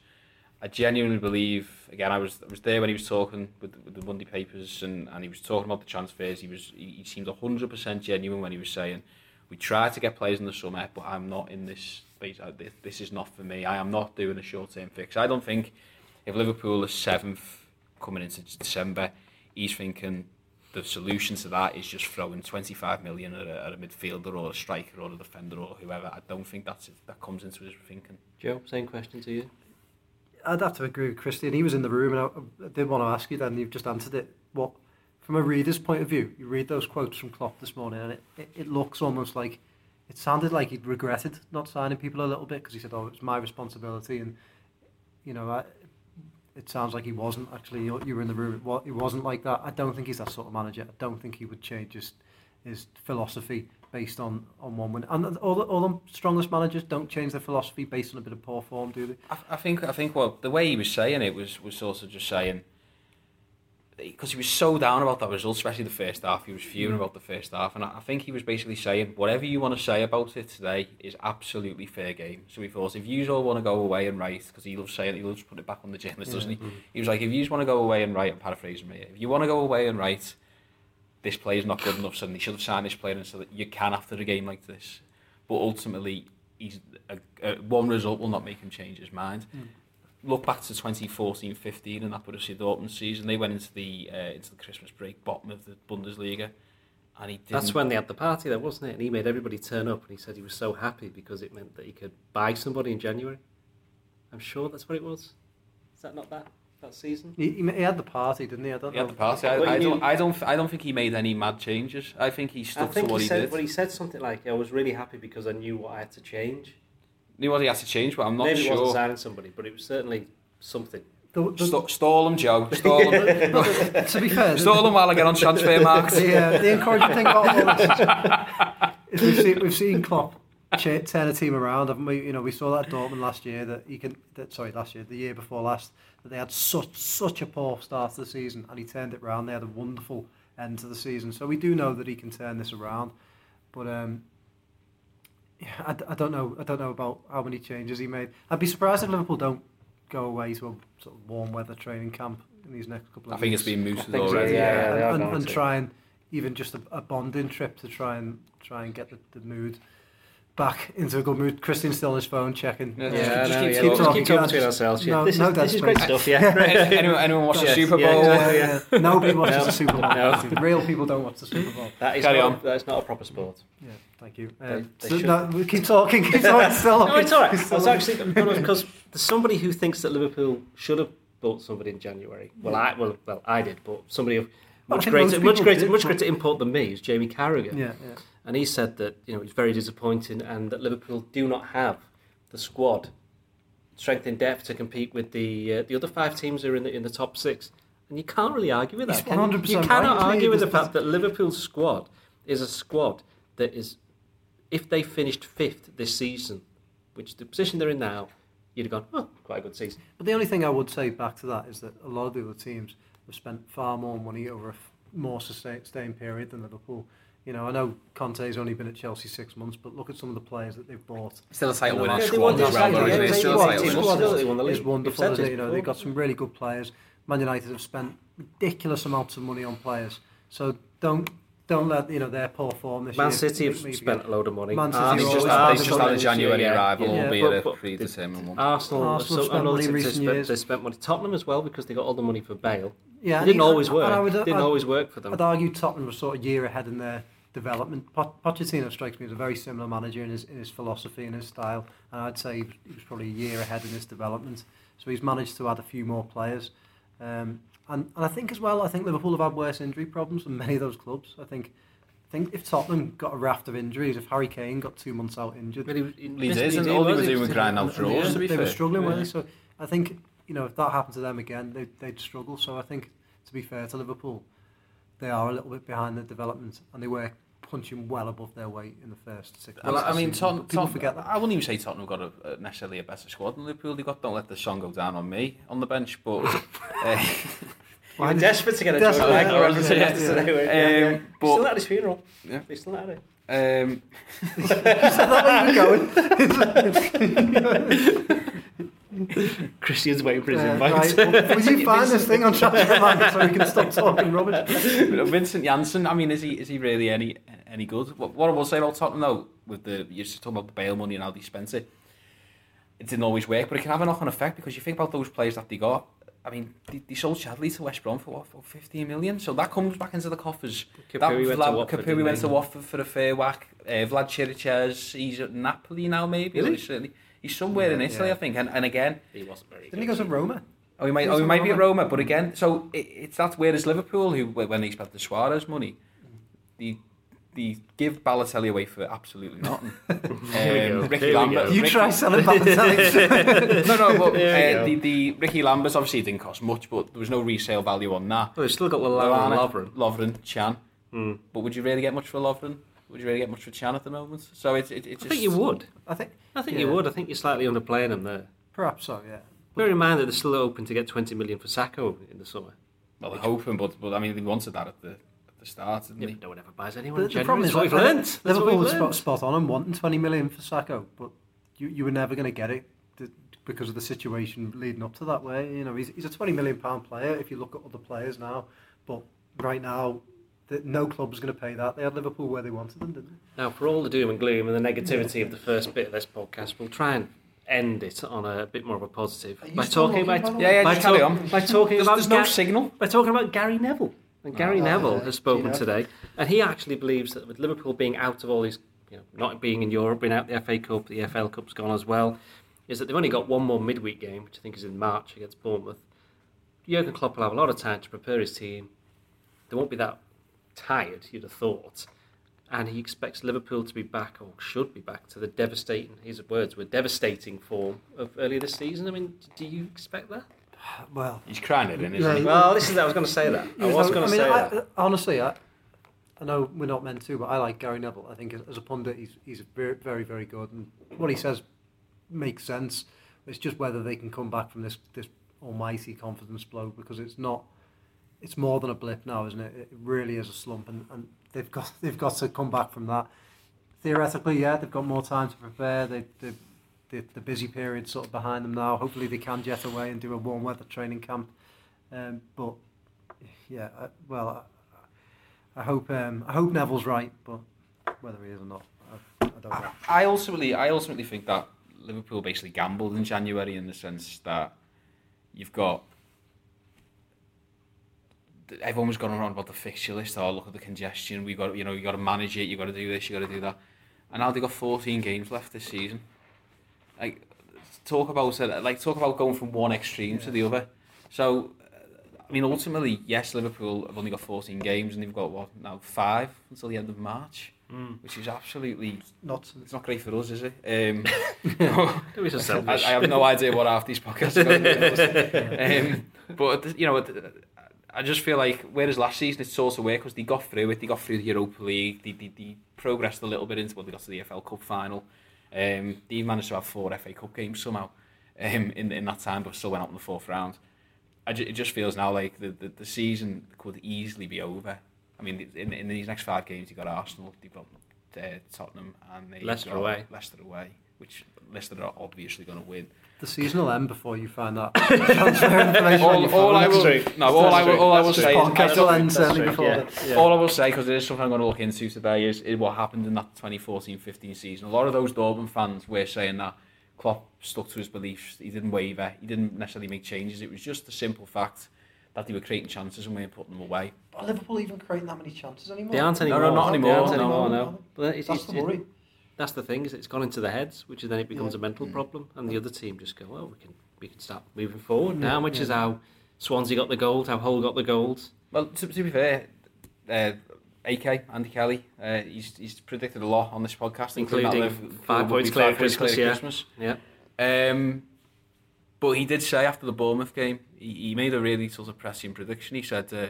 B: I genuinely believe. Again, I was I was there when he was talking with, the- with the Monday papers, and, and he was talking about the transfers. He was he, he seemed hundred percent genuine when he was saying, "We try to get players in the summer, but I'm not in this uh, This, this is not for me. I am not doing a short term fix. I don't think if Liverpool is seventh coming into December, he's thinking." The solution to that is just throwing 25 million at a, at a midfielder or a striker or a defender or whoever. I don't think that's that comes into his thinking.
A: Joe, same question to you.
C: I'd have to agree with Christian. He was in the room, and I, I did want to ask you. Then you've just answered it. What, from a reader's point of view, you read those quotes from Klopp this morning, and it, it, it looks almost like it sounded like he'd regretted not signing people a little bit because he said, "Oh, it's my responsibility," and you know, I, it sounds like he wasn't actually. You, were in the room. It, wa- it wasn't like that. I don't think he's that sort of manager. I don't think he would change his his philosophy based on on one win. And all the, all the strongest managers don't change their philosophy based on a bit of poor form, do they?
B: I, I think I think what the way he was saying it was was sort of just saying because he was so down about that result, especially the first half. He was fuming
C: Mm.
B: about the first half, and I, think he was basically saying whatever you want to say about it today is absolutely fair game. So he thought if you all want to go away and write, because he loves saying he loves putting it back on the journalist, doesn't he? He was like, if you just want to go away and write, I'm paraphrasing me. If you want to go away and write, this player's not good enough, so they should have signed this player, and so that you can after a game like this. But ultimately, he's a, a, one result will not make him change his mind.
C: Mm.
B: Look back to 2014-15 and that Borussia Dortmund season. They went into the uh, into the Christmas break, bottom of the Bundesliga, and he didn't.
A: That's when they had the party, there wasn't it? And he made everybody turn up, and he said he was so happy because it meant that he could buy somebody in January. I'm sure that's what it was. Is that not that that season?
C: He, he he had the party, didn't he? I don't
B: He
C: know.
B: had the party. I, I
A: you-
B: don't. I don't. I don't think he made any mad changes. I think he
A: I
B: stuck
A: think
B: to what
A: he
B: he,
A: said,
B: did.
A: but he said something like, "I was really happy because I knew what I had to change."
B: Knew what he had to change, but I'm not
A: Maybe it wasn't
B: sure.
A: signing somebody, but it was certainly something.
C: The, the,
B: St- stall him, Joe. Stall him.
C: to be fair, the,
B: stall him while I get on transfer marks.
C: the, uh, the encouraging thing about all this is we've seen, we've seen Klopp cha- turn a team around, haven't we? You know, we saw that at Dortmund last year that he can. That, sorry, last year, the year before last, that they had such such a poor start to the season, and he turned it around. They had a wonderful end to the season, so we do know that he can turn this around. But um, yeah, I, d- I don't know. I don't know about how many changes he made. I'd be surprised if Liverpool don't go away to a sort of warm weather training camp in these next couple of
B: I think
C: weeks
B: it's been mooted
A: think so,
B: already.
A: yeah, yeah, they
C: and,
A: going
C: and try and even just a, a bonding trip to try and try and get the, the mood back into a good mood. Christian's still on his phone checking.
B: Yeah,
A: Yeah,
B: just
A: no,
B: keep
A: yeah,
B: talking.
A: we'll just keep talking
C: Yeah,
A: between ourselves. Yeah.
C: no-
A: this
C: no
A: is, this is great stuff. Yeah.
B: anyone, anyone watch the
A: Yes,
B: Super
A: yeah,
B: Bowl?
A: exactly.
C: Yeah, yeah. Nobody watches
A: No.
C: the Super Bowl.
A: No.
C: Real people don't watch the Super Bowl.
A: that is
B: Carry
A: not,
B: on.
A: that is not a proper sport.
C: Yeah, thank you. Um,
A: they
C: so, no, we keep talking. Keep talking. Still
A: No, it's all right.
C: He's
A: I was actually because there's somebody who thinks that Liverpool should have bought somebody in January. Well, I well, well I did, but somebody of much greater, much greater, much greater import than me is Jamie Carragher,
C: Yeah, yeah.
A: And he said that you know it's very disappointing and that Liverpool do not have the squad strength in depth to compete with the uh, the other five teams who are in the in the top six. And you can't really argue with that. Can you? You cannot
C: isn't
A: argue with the fact that Liverpool's squad is a squad that is, if they finished fifth this season, which the position they're in now, you'd have gone, oh, quite a good season.
C: But the only thing I would say back to that is that a lot of the other teams have spent far more money over a more sustain- sustained period than Liverpool. You know, I know Conte's only been at Chelsea six months, but look at some of the players that they've bought.
B: Still a title
C: Yeah,
B: winning
C: they
B: squad
C: won
B: as
C: the
B: well,
C: title,
B: though,
C: yeah,
B: isn't it?
C: they
B: Still a
C: won
B: title
C: the
B: winning
C: squad.
B: squad.
A: They won the
C: It's wonderful,
A: You've
C: isn't
A: it
C: it? You know, they've got some really good players. Man United have spent ridiculous amounts of money on players. So don't don't let you know their poor form this
A: Man
C: year.
A: City have
C: make- make-
A: spent a load of money.
C: Man City
B: They've just,
C: spend
B: just had a January
A: year, yeah.
B: arrival,
C: Yeah,
B: albeit
A: but-
B: a
A: but-
B: predetermined one.
A: Arsenal,
C: Arsenal
A: so,
C: spent money in
A: they,
C: recent
A: spent,
C: years.
A: they spent money. Tottenham as well because they got all the money for Bale.
C: Yeah,
A: it didn't always work.
C: I would-
A: didn't
C: I'd-
A: always work for them.
C: I'd argue Tottenham was sort of year ahead in their development. Po- Pochettino strikes me as a very similar manager in his, in his philosophy and his style, and I'd say he was, probably a year ahead in his development. So he's managed to add a few more players. Um, and, and I think as well, I think Liverpool have had worse injury problems than many of those clubs. I think I think if Tottenham got a raft of injuries, if Harry Kane got two months out injured,
A: But he, he
B: Leeds isn't. All they
A: was
B: were doing was out draws,
C: and
B: to be
C: they
B: fair.
C: were struggling,
B: Yeah.
C: weren't they? So I think you know if that happened to them again, they, they'd struggle. So I think to be fair to Liverpool, they are a little bit behind the development, and they were punching well above their weight in the first six.
B: Well, I mean,
C: season.
B: Tottenham,
C: people
B: Tottenham,
C: forget that.
B: I wouldn't even say Tottenham got a, a necessarily a better squad than Liverpool. They got don't let the sun go down on me on the bench, but uh,
A: You were desperate to get a
C: job.
A: Joe
C: yeah.
A: Michael reference
B: Yeah.
A: yesterday. weren't you?
B: Um,
A: Yeah, yeah.
B: but-
A: still at his funeral.
B: Yeah.
A: He's still at it.
B: um,
A: Christian's waiting for his
C: Uh,
A: invite.
C: right, well, will you find this thing on Transfermarkt so we can stop talking rubbish?
B: Vincent Janssen. I mean, is he is he really any any good? What, what I will say about Tottenham though, with the you just talking about the Bale money and how they spent it, it didn't always work, but it can have a knock on effect because you think about those players that they got. I mean, they, they sold Chadli to West Brom for what, for 15 million, so that comes back into the coffers.
A: Capoue
B: that
A: went to
B: Vlad,
A: Watford, Capoue
B: went to Watford for a fair whack. Uh, Vlad Chiriches, he's at Napoli now, maybe.
A: Is
B: or he's certainly he's somewhere in Italy,
C: yeah.
B: I think. And, and again,
A: He wasn't very
C: Didn't he go to Roma?
B: Oh, he might.
C: He
B: Oh, he
C: at
B: might be at
C: Roma.
B: Roma, but again, so it, it's that. Whereas Liverpool, who when they spent the Suarez money, they they give Balotelli away for absolutely nothing.
A: Here we go.
B: Um, Ricky Lambert.
C: You
B: Ricky-
C: try selling Balotelli.
B: No, no, but uh, the, the Ricky Lamberts obviously didn't cost much, but there was no resale value on that.
A: Oh, we've still got Lallana and Lovren.
B: Lovren, Can.
A: Hmm.
B: But would you really get much for Lovren? Would you really get much for Can at the moment? So it's it, it's
A: I think you would.
C: I think
A: I think
C: Yeah.
A: you would. I think you're slightly underplaying him there.
C: perhaps so. Yeah.
A: Bear in mind that they're still open to get 20 million for Sakho in the summer.
B: Well, they're hoping, but but I mean, they wanted that at the at the start, didn't
A: Yeah,
B: they?
A: no one ever buys anyone
C: The, the problem is
A: what we've
C: like,
A: learned.
C: Liverpool
A: we've
C: was spot,
A: learned.
C: spot on and wanting 20 million for Sakho, but you, you were never going to get it because of the situation leading up to that. Way you know he's, he's a 20 million pound player. If you look at other players now, but right now. The, no club was going to pay that. They had Liverpool where they wanted them, didn't they?
A: Now, for all the doom and gloom and the negativity of the first bit of this podcast, we'll try and end it on a bit more of a positive by talking
C: walking,
A: about
B: Yeah, yeah,
A: by, talk-
B: on.
A: by talking
B: There's,
A: about
B: there's no
A: Ga-
B: signal.
A: by talking about Gary Neville. And Gary
C: Oh,
A: Neville has spoken
C: Gino.
A: today, and he actually believes that with Liverpool being out of all these, you know, not being in Europe, being out the FA Cup, the EFL Cup's gone as well, is that they've only got one more midweek game, which I think is in March against Bournemouth. Jurgen Klopp will have a lot of time to prepare his team. They won't be that tired, you'd have thought. And he expects Liverpool to be back, or should be back, to the devastating, his words were devastating form of earlier this season. I mean, do you expect that?
C: Well,
B: He's crying it in, isn't
C: Yeah,
B: he?
A: Well, this is that. I was going to say that. I was going to say
C: I,
A: that.
C: honestly, I, I know we're not meant to, but I like Gary Neville. I think as, as a pundit, he's he's very very very good, and what he says makes sense. It's just whether they can come back from this this almighty confidence blow because it's not. It's more than a blip now, isn't it? It really is a slump, and, and they've got they've got to come back from that. Theoretically, yeah, they've got more time to prepare. They they the, the busy period sort of behind them now. Hopefully, they can jet away and do a warm weather training camp. Um, but yeah, I, well, I, I hope um, I hope Neville's right, but whether he is or not, I, I don't know.
B: I, I ultimately, I ultimately think that Liverpool basically gambled in January in the sense that you've got everyone was going around about the fixture list. Oh, look at the congestion. We got, you know, you got to manage it. You got to do this. You got to do that. And now they got 14 games left this season. Like talk about it, like talk about going from one extreme to the other. So, I mean, ultimately, yes, Liverpool have only got 14 games and they've got what now five until the end of March,
A: Mm.
B: which is absolutely
C: Not
B: it's not great for us, is it? Um,
A: Don't be so
B: I,
A: selfish.
B: I have no idea what half these podcasts are going to um, But, you know, I just feel like, whereas last season it sort of worked because they got through it, they got through the Europa League, they, they, they progressed a little bit into, well, they got to the FL Cup final. Um, they managed to have four FA Cup games somehow um, in, in that time, but still went out in the fourth round. I ju- it just feels now like the, the, the season could easily be over. I mean, in, in these next five games, you've got Arsenal, you've got uh, Tottenham, and
A: Leicester away.
B: Leicester away, which Leicester are obviously going to win.
C: The season will end before you find that transfer information
B: all, all. I will,
A: That's
B: no, all I will, all I will say is,
C: podcast will end certainly before
A: yeah.
C: then.
A: Yeah.
B: all I will say, because it is something I'm going to look into today, is, is what happened in that 2014-15 season. A lot of those Dortmund fans were saying that Klopp stuck to his beliefs. He didn't waver. He didn't necessarily make changes. It was just the simple fact that they were creating chances and we weren't putting them away.
C: Are Liverpool even creating that many chances anymore?
A: They aren't
B: No, no,
A: anymore.
B: not
A: They
B: anymore,
A: aren't anymore,
C: no,
A: no.
C: no.
A: But it's,
C: That's
A: it's,
C: the worry.
A: That's the thing is it's gone into the heads, which is then it becomes
C: Yeah.
A: a mental
B: Mm.
A: problem, and the other team just go, well, we can we can start moving forward now, which
C: yeah.
A: is how Swansea got the gold, how Hull got the gold.
B: Well, to, to be fair, uh, AK, Andy Kelly, uh, he's, he's predicted a lot on this podcast,
A: Including five points clear
B: five
A: of Christmas,
B: clear
A: yeah.
B: Christmas.
A: Yeah,
B: Um, but he did say after the Bournemouth game, he, he made a really sort of pressing prediction. He said uh,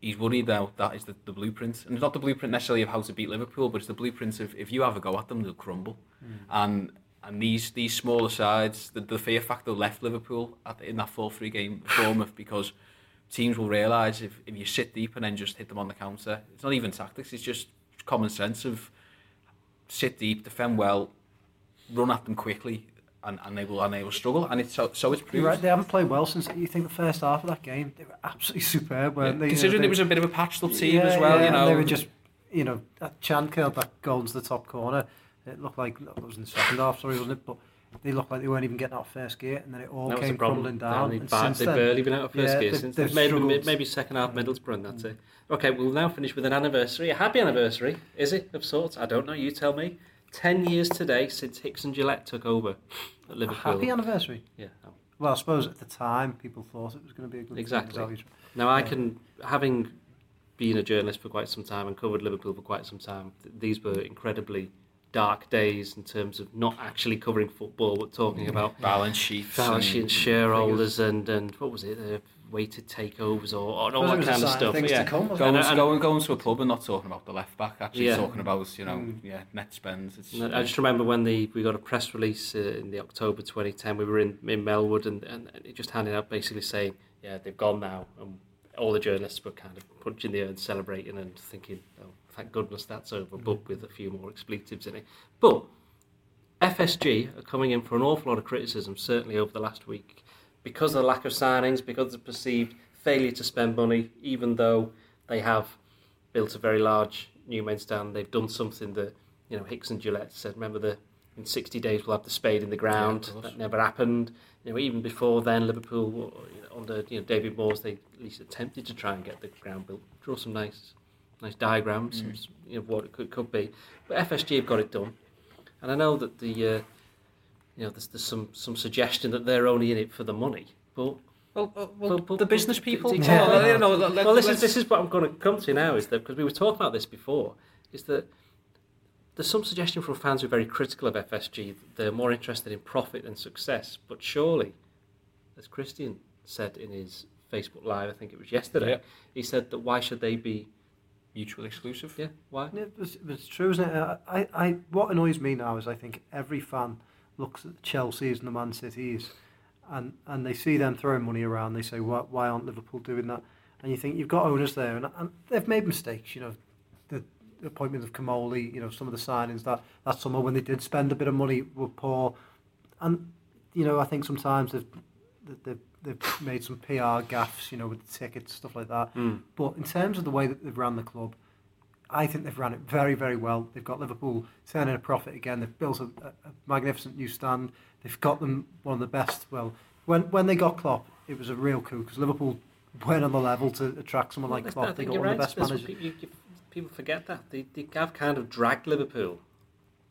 B: he's worried now that is the, the blueprint. And it's not the blueprint necessarily of how to beat Liverpool, but it's the blueprint of if you have a go at them, they'll crumble. Hmm. And and these these smaller sides, the, the fear factor left Liverpool at, in that 4-3 game with Bournemouth because teams will realise if, if you sit deep and then just hit them on the counter, it's not even tactics, it's just common sense of sit deep, defend well, run at them quickly, and, and they will and they will struggle. And it's so so it's proved.
C: You're right, they haven't played well since you think the first half of that game. They were absolutely superb, weren't they? You know,
B: Considering
C: they-
B: it was a bit of a patched up team
C: Yeah,
B: as well,
C: yeah,
B: you
C: and
B: know.
C: They were just, you know, that Can killed that goal into the top corner. It looked like that was in the second half, sorry, wasn't it? But they looked like they weren't even getting out of first gear, and then it all
A: that
C: came crumbling down.
A: They,
C: and
A: bar-
C: since
A: they've
C: then,
A: barely been out of first
C: yeah,
A: gear
C: they've-
A: since
C: they've
A: maybe
C: struggled.
A: maybe second half Middlesbrough. and That's it. Okay, we'll now finish with an anniversary, a happy anniversary, is it of sorts? I don't know. You tell me. Ten years today since Hicks and Gillett took over at
C: a
A: Liverpool.
C: happy anniversary.
A: yeah.
C: Well, I suppose at the time people thought it was going to be a good thing,
A: Exactly.
C: so
A: Now I can, having been a journalist for quite some time and covered Liverpool for quite some time, th- these were incredibly dark days in terms of not actually covering football, but talking about
B: balance sheets.
A: balance sheet and
B: and
A: shareholders and, and what was it, uh, weighted takeovers or, and all that kind of stuff.
C: things
A: yeah.
C: to come,
B: Going,
A: And- and-
B: going, going to a club and not talking about the left back, actually
A: Yeah.
B: talking about you know
C: Mm.
B: yeah net spends. It's,
A: And I just remember when the we got a press release uh, in the October 2010. We were in, in Melwood and, and, and it just handed out basically saying, yeah, they've gone now. And all the journalists were kind of punching the air and celebrating and thinking, oh, thank goodness that's over, but with a few more expletives in it. But FSG are coming in for an awful lot of criticism, certainly over the last week, because of the lack of signings, because of the perceived failure to spend money, even though they have built a very large new main stand. They've done something that, you know, Hicks and Gillett said, remember the in 60 days we'll have the spade in the ground.
B: Yeah,
A: that never happened. You know, even before then, Liverpool, you know, under you know, David Moores, they at least attempted to try and get the ground built, draw some nice nice diagrams,
B: Mm.
A: some, you know, what it could, could be. But FSG have got it done. And I know that the, uh, you know, there's, there's some, some suggestion that they're only in it for the money. But
B: well, well,
A: Well,
B: well,
A: but-
B: the business
A: but-
B: people.
A: Yeah.
B: well, you know, let- let-
A: well, this is
B: let's-
A: this is what I'm going to come to now is that because we were talking about this before, is that there's some suggestion from fans who are very critical of FSG. that They're more interested in profit than success. But surely, as Christian said in his Facebook Live, I think it was yesterday,
B: Yeah.
A: he said that why should they be?
B: mutually exclusive.
A: Yeah, why?
C: Yeah, it's, it's true, isn't it? I, I, what annoys me now is I think every fan looks at the Chelsea's and the Man Cities, and, and they see them throwing money around. They say, why, why aren't Liverpool doing that? And you think you've got owners there, and, and they've made mistakes. You know, the, appointment of Comolli, you know, some of the signings that that summer when they did spend a bit of money were poor, and you know, I think sometimes they've they've, they've made some PR gaffes, you know, with the tickets stuff like that.
A: Mm.
C: But in terms of the way that they've ran the club, I think they've ran it very, very well. They've got Liverpool turning a profit again. They've built a, a, magnificent new stand. They've got them one of the best. Well, when when they got Klopp, it was a real coup because Liverpool weren't on the level to attract someone like
A: Well, I
C: Klopp. They got one of the best managers.
A: People, people forget that they, they have kind of dragged Liverpool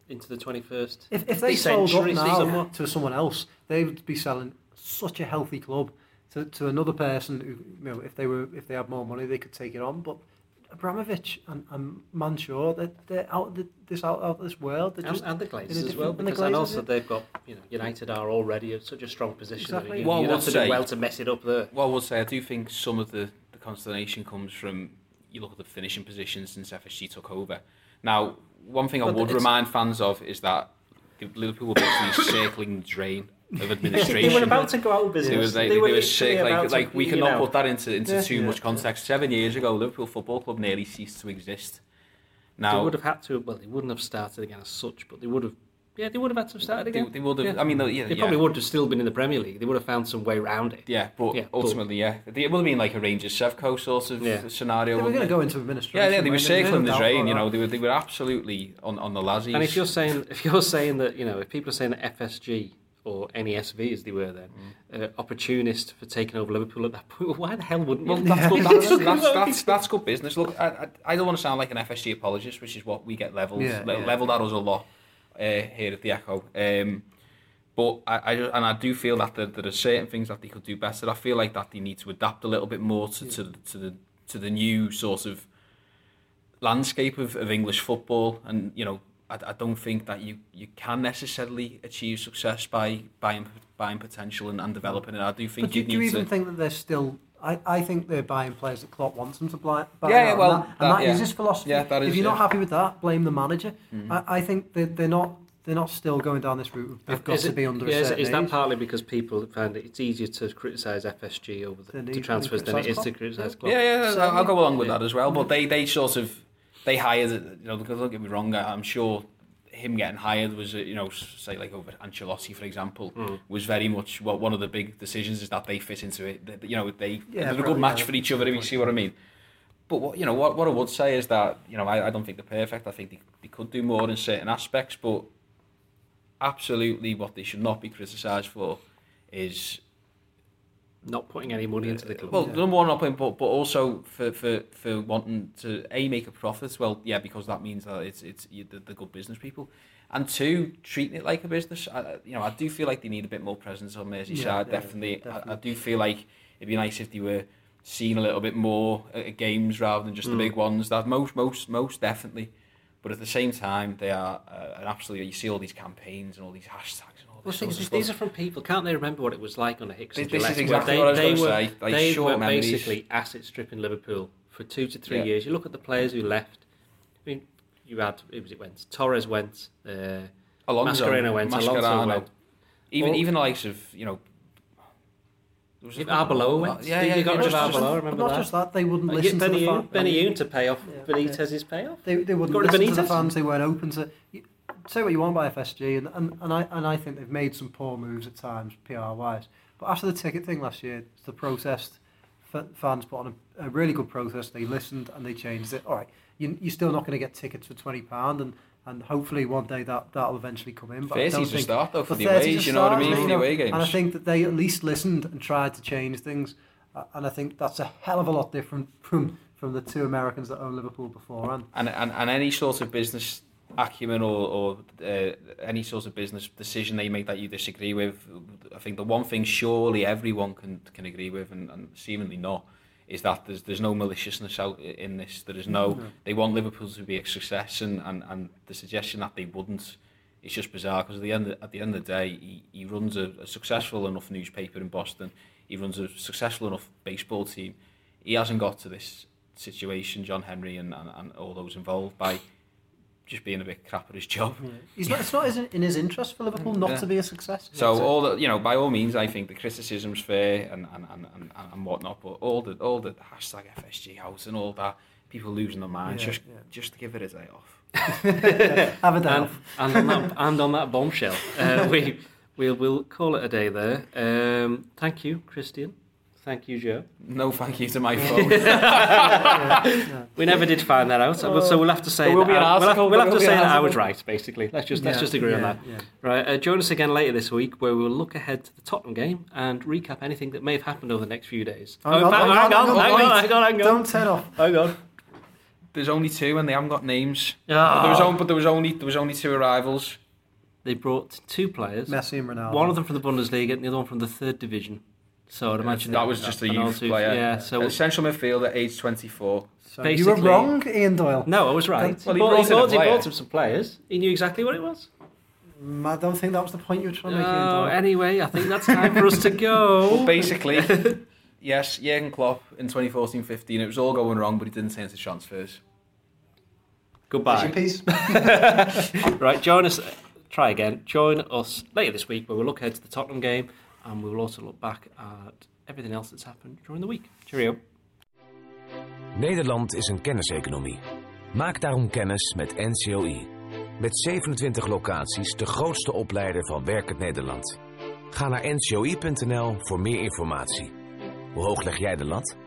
A: into the 21st.
C: If, if they sold up now
A: somewhat.
C: to someone else, they would be selling such a healthy club to, to another person who, you know, if they were if they had more money, they could take it on. But Abramovich and, and Mansour, they're, they're out of the, this out, out of this world. They're
A: And,
C: just
A: and the
C: in
A: Glazers as
C: different-
A: well,
C: and the
A: because and
C: Glazers,
A: also
C: yeah.
A: they've got you know United are already at such a strong position. that
C: Exactly.
A: You,
B: Well,
A: you'd
B: I
A: have to
B: say-
A: do well to mess it up there.
B: Well, I would say I do think some of the, the consternation comes from you look at the finishing positions since FSG took over. Now, one thing I would remind fans of is that the Liverpool were basically circling the drain of
A: they were about to go out of
B: They
A: business.
B: were, they,
A: they
B: they
A: were
B: were sick. Like,
A: to,
B: like we
A: you
B: cannot
A: know,
B: put that into, into
C: Yeah,
B: too
C: yeah,
B: much
C: yeah.
B: context. Seven years ago, Liverpool Football Club nearly ceased to exist. Now they
A: would have had to. Well, they wouldn't have started again as such, but they would have Yeah, they would have had to have started again.
B: they would have.
A: Yeah.
B: I mean, yeah,
A: They
B: yeah.
A: probably would have still been in the Premier League. They would have found some way around it.
B: Yeah, but
A: Yeah, but-
B: ultimately, yeah, it would have been like a Rangers Sevco sort of
A: Yeah.
B: scenario.
C: They were going to go into administration.
B: Yeah, yeah, they were
C: weren't
B: circling the
C: doubt
B: drain. You know, they were they were absolutely on on the lazzies.
A: And if you're saying if you're saying that you know if people are saying that FSG or NESV as they were then, uh, opportunist for taking over Liverpool at that point, why the hell wouldn't?
B: Well, that's, good, that's, that's, that's, that's good business. Look, I, I, I don't want to sound like an FSG apologist, which is what we get levelled
C: Yeah,
B: le-
C: yeah.
B: levelled at us a lot uh, here at the Echo. Um, but I, I and I do feel that there, there are certain things that they could do better. I feel like that they need to adapt a little bit more to, to, to the to the new sort of landscape of, of English football. And you know, I, I don't think that you, you can necessarily achieve success by buying buying potential and, and developing it. I do think
C: But do,
B: you
C: do you even
B: to.
C: think that they're still? I, I think they're buying players that Klopp wants them to buy. buy
B: Yeah, yeah, well,
C: and that, and
B: that-
C: that is
B: yeah.
C: his philosophy.
B: Yeah, that
C: if you're not
B: yeah. Mm-hmm.
C: happy with that, blame the manager. I, I think they're, they're not. They're not still going down this route. They've got
A: Is
C: to
A: it-
C: be under
A: yeah,
C: a
A: is,
C: certain
A: is that
C: age.
A: partly because people find it, it's easier to criticise FSG over the,
C: Than
A: to
C: even
A: transfers than it is to
C: Klopp?
A: criticise Klopp?
B: Yeah, yeah,
C: So,
B: I'll, I'll go along with
A: yeah.
B: that as well. But they, they sort of, they hired, you know, because don't get me wrong, I- I'm sure him getting hired was, you know, say like over Ancelotti, for example, hmm. was very much what one of the big decisions is that they fit into it. That, You know, they
C: Yeah,
B: they're a good match
C: yeah.
B: for each other. If you see what I mean. But what you know, what, what I would say is that you know, I, I don't think they're perfect. I think they, they could do more in certain aspects, but absolutely, what they should not be criticised for is
A: Not putting any money into the club.
B: well, number one, not putting, but, but also for, for, for wanting to a make a profit. Well, yeah, because that means that it's it's you, the, the good business people, and two, treating it like a business. I, you know, I do feel like they need a bit more presence on Merseyside.
C: Yeah, yeah,
B: definitely, I, I do feel like it'd be nice if they were seen a little bit more at at games rather than just the
A: Mm.
B: big ones. That most most most definitely. But at the same time, they are uh, an absolutely. You see all these campaigns and all these hashtags and all
A: Well,
B: this.
A: the thing
B: sort
A: is, these
B: stuff.
A: are from people. Can't they remember what it was like on a Hicks and
B: This- this is
A: Gillett?
B: exactly
A: They-
B: what I was
A: they
B: gonna
A: were,
B: say, like,
A: they
B: short
A: were
B: memories.
A: basically asset stripping Liverpool for two to three
B: Yeah.
A: years. You look at the players who left. I mean, you had who was it went? Torres went. Uh,
B: Alonso,
A: Mascherano went. Alonso went.
B: Even
A: Well-
B: even the likes of you know. there
A: If Arbeloa went.
B: Yeah,
A: They
B: yeah,
A: got
B: yeah,
A: rid of
B: just- just-
A: Arbeloa, remember
C: not
A: that?
C: just that, they wouldn't
A: Uh,
C: listen
A: Benny
C: to the
A: Yoon-
C: fans.
A: Benny Yoon to pay off
C: Yeah,
A: Benitez's payoff.
C: They, they wouldn't
A: Got rid
C: listen to the fans. They weren't open to. you- Say what you want by FSG, and, and, and I and I think they've made some poor moves at times, PR wise. But after the ticket thing last year, the protest, fans put on a, a really good protest. They listened and they changed it. All right, you, you're still not going to get tickets for twenty pound, and and hopefully one day that that'll eventually come in. But I don't think
B: start though for the
C: 30 to
B: you know what I mean? For the away games.
C: And I think that they at least listened and tried to change things. Uh, and I think that's a hell of a lot different from from the two Americans that owned Liverpool beforehand.
B: and, and and any sort of business acumen or, or uh, any sort of business decision they make that you disagree with, I think the one thing surely everyone can can agree with, and, and seemingly not, is that there's there's no maliciousness out in this. There is no.
C: No.
B: They want Liverpool to be a success, and, and, and the suggestion that they wouldn't. It's just bizarre because at the end at the end of the day, he, he runs a, a successful enough newspaper in Boston. He runs a successful enough baseball team. He hasn't got to this situation, John Henry and, and, and all those involved, by just being a bit crap at his job.
C: He's not, it's not in his interest for Liverpool not
B: Yeah.
C: to be a success.
B: So all the, you know, by all means, I think the criticism's fair and and, and, and, and whatnot, but all the all the hashtag FSG house and all that, people losing their minds,
C: Yeah,
B: just
C: yeah.
B: just give it a day off.
C: Have a day
A: and,
C: off.
A: and on that and on that bombshell, uh, we we'll we'll call it a day there. Um, thank you, Christian. Thank you, Joe.
B: No, thank you to my phone.
A: We never did find that out, so so we'll have to say
B: There will
A: that
B: be an
A: I- we'll have, we'll
B: there
A: have
B: will
A: to
B: be
A: say
B: an
A: that I was right. Basically, let's just let's just agree on that.
C: yeah.
A: Right. Uh, join us again later this week, where we'll look ahead to the Tottenham game and recap anything that may have happened over the next few days.
C: Hang on,
A: in
C: hang on,
A: hang on,
C: hang on,
A: hang on,
C: wait.
A: hang on, hang on.
C: Don't turn off.
A: Hang on.
B: There's only two, and they haven't got names.
A: Ah.
B: There was only, but there was only there was only two arrivals.
A: They brought two players.
C: Messi and Ronaldo.
A: One of them from the Bundesliga and the other one from the third division. So I'd imagine
B: that was just a
A: an
B: youth
A: R2
B: player.
A: Yeah. So
B: A central midfielder, age 24.
C: So you
A: basically-
C: were wrong, Ian Doyle.
A: no, I was right.
B: Well, he
A: bought,
B: brought in a
A: bought, he
B: player.
A: bought him some players. He knew exactly what it was.
C: Mm, I don't think that was the point you were trying to make, Ian
A: Oh,
C: Doyle.
A: anyway, I think that's time for us to go.
B: Basically, yes, Jurgen Klopp in 2014-15, it was all going wrong, but he didn't turn to transfers.
A: Goodbye.
C: Peace.
A: Right, join us. Try again. Join us later this week where we'll look ahead to the Tottenham game and we will also look back at everything else that's happened during the week. Cheerio.
D: Nederland is een kenniseconomie. Maak daarom kennis met NCOI. Met 27 locaties de grootste opleider van werkend Nederland. Ga naar ncoi.nl voor meer informatie. Hoe hoog leg jij de lat?